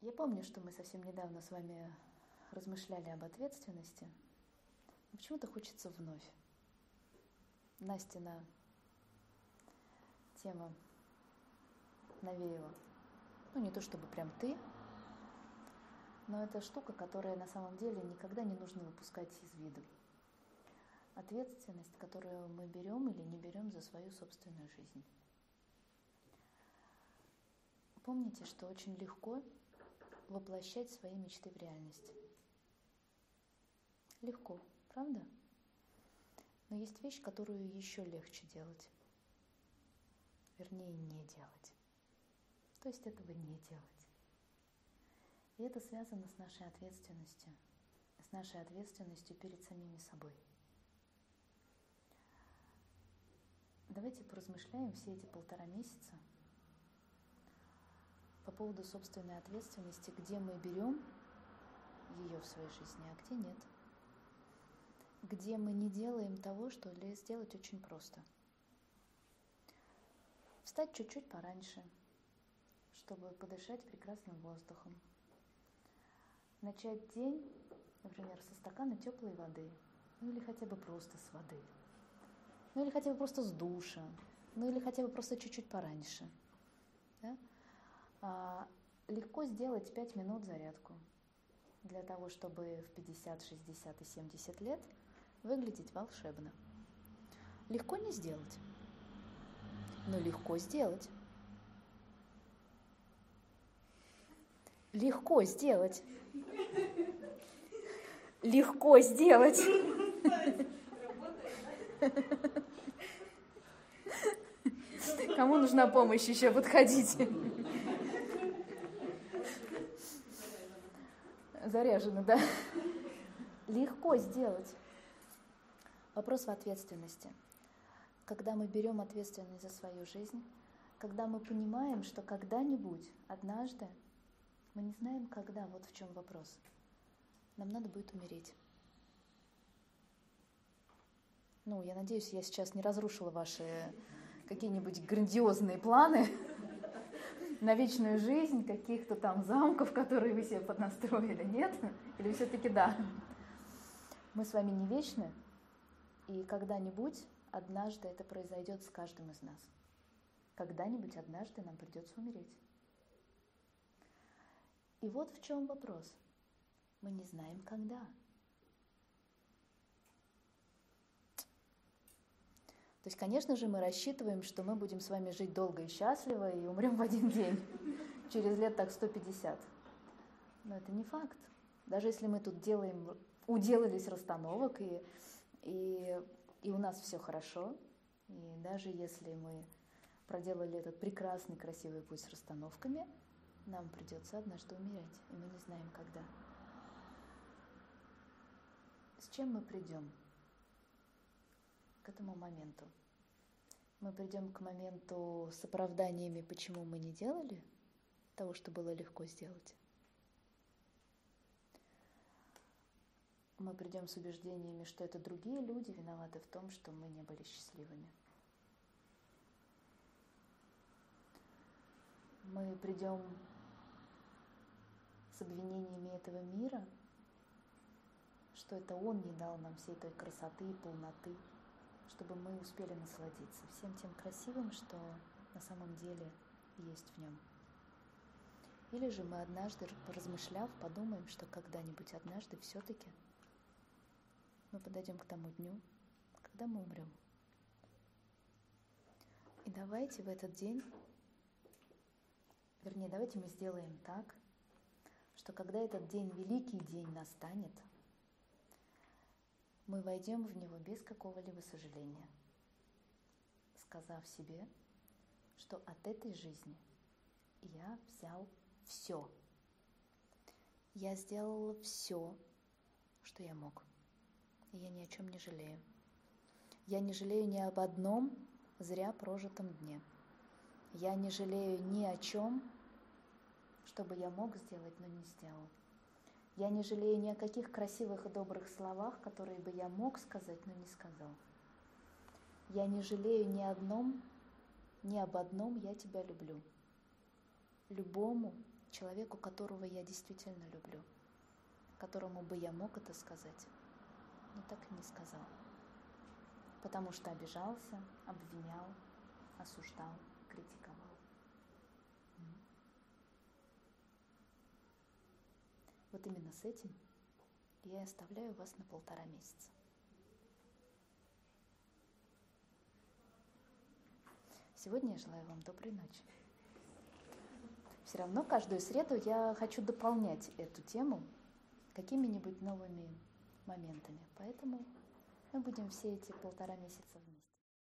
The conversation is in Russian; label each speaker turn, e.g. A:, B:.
A: Я помню, что мы совсем недавно с вами размышляли об ответственности. Почему-то хочется вновь. Настина тема навеяла. Ну, не то чтобы прям ты, но это штука, которая на самом деле никогда не нужно выпускать из виду. Ответственность, которую мы берем или не берем за свою собственную жизнь. Помните, что очень легко воплощать свои мечты в реальность. Легко, правда? Но есть вещь, которую еще легче делать. Вернее, не делать. То есть этого не делать. И это связано с нашей ответственностью, с нашей ответственностью перед самими собой. Давайте поразмышляем все эти полтора месяца поводу собственной ответственности, где мы берем ее в своей жизни, а где нет. Где мы не делаем того, что сделать очень просто. Встать чуть-чуть пораньше, чтобы подышать прекрасным воздухом, начать день, например, со стакана теплой воды, ну или хотя бы просто с воды, ну или хотя бы просто с душа, ну или хотя бы просто чуть-чуть пораньше. Да? А, легко сделать 5 минут зарядку для того, чтобы в 50, 60 и 70 лет выглядеть волшебно. Легко не сделать, но легко сделать. Легко сделать легко сделать. Кому нужна помощь еще? Подходите. Заряжено, да? Легко сделать. Вопрос в ответственности. Когда мы берем ответственность за свою жизнь, когда мы понимаем, что когда-нибудь, однажды, мы не знаем, когда, вот в чем вопрос – нам надо будет умереть. Ну, я надеюсь, я сейчас не разрушила ваши какие-нибудь грандиозные планы на вечную жизнь, каких-то там замков, которые вы себе поднастроили, нет? Или все-таки да? Мы с вами не вечны, и когда-нибудь, однажды это произойдет с каждым из нас. Когда-нибудь, однажды нам придется умереть. И вот в чем вопрос – мы не знаем когда. То есть, конечно же, мы рассчитываем, что мы будем с вами жить долго и счастливо и умрем в один день, через лет так 150. Но это не факт. Даже если мы тут делаем, уделались расстановок, и, и, и у нас все хорошо, и даже если мы проделали этот прекрасный, красивый путь с расстановками, нам придется однажды умереть, и мы не знаем когда. С чем мы придем к этому моменту? Мы придем к моменту с оправданиями, почему мы не делали того, что было легко сделать. Мы придем с убеждениями, что это другие люди виноваты в том, что мы не были счастливыми. Мы придем с обвинениями этого мира – что это Он не дал нам всей той красоты и полноты, чтобы мы успели насладиться всем тем красивым, что на самом деле есть в нем. Или же мы однажды, размышляв, подумаем, что когда-нибудь однажды все-таки мы подойдем к тому дню, когда мы умрем. И давайте в этот день, вернее, давайте мы сделаем так, что когда этот день, великий день настанет – мы войдем в него без какого-либо сожаления, сказав себе, что от этой жизни я взял все. Я сделала все, что я мог. И я ни о чем не жалею. Я не жалею ни об одном зря прожитом дне. Я не жалею ни о чем, чтобы я мог сделать, но не сделал. Я не жалею ни о каких красивых и добрых словах, которые бы я мог сказать, но не сказал. Я не жалею ни одном, ни об одном «я тебя люблю». Любому человеку, которого я действительно люблю, которому бы я мог это сказать, но так и не сказал, потому что обижался, обвинял, осуждал, критиковал. Вот именно с этим я и оставляю вас на полтора месяца. Сегодня я желаю вам доброй ночи. Все равно каждую среду я хочу дополнять эту тему какими-нибудь новыми моментами. Поэтому мы будем все эти полтора месяца вместе.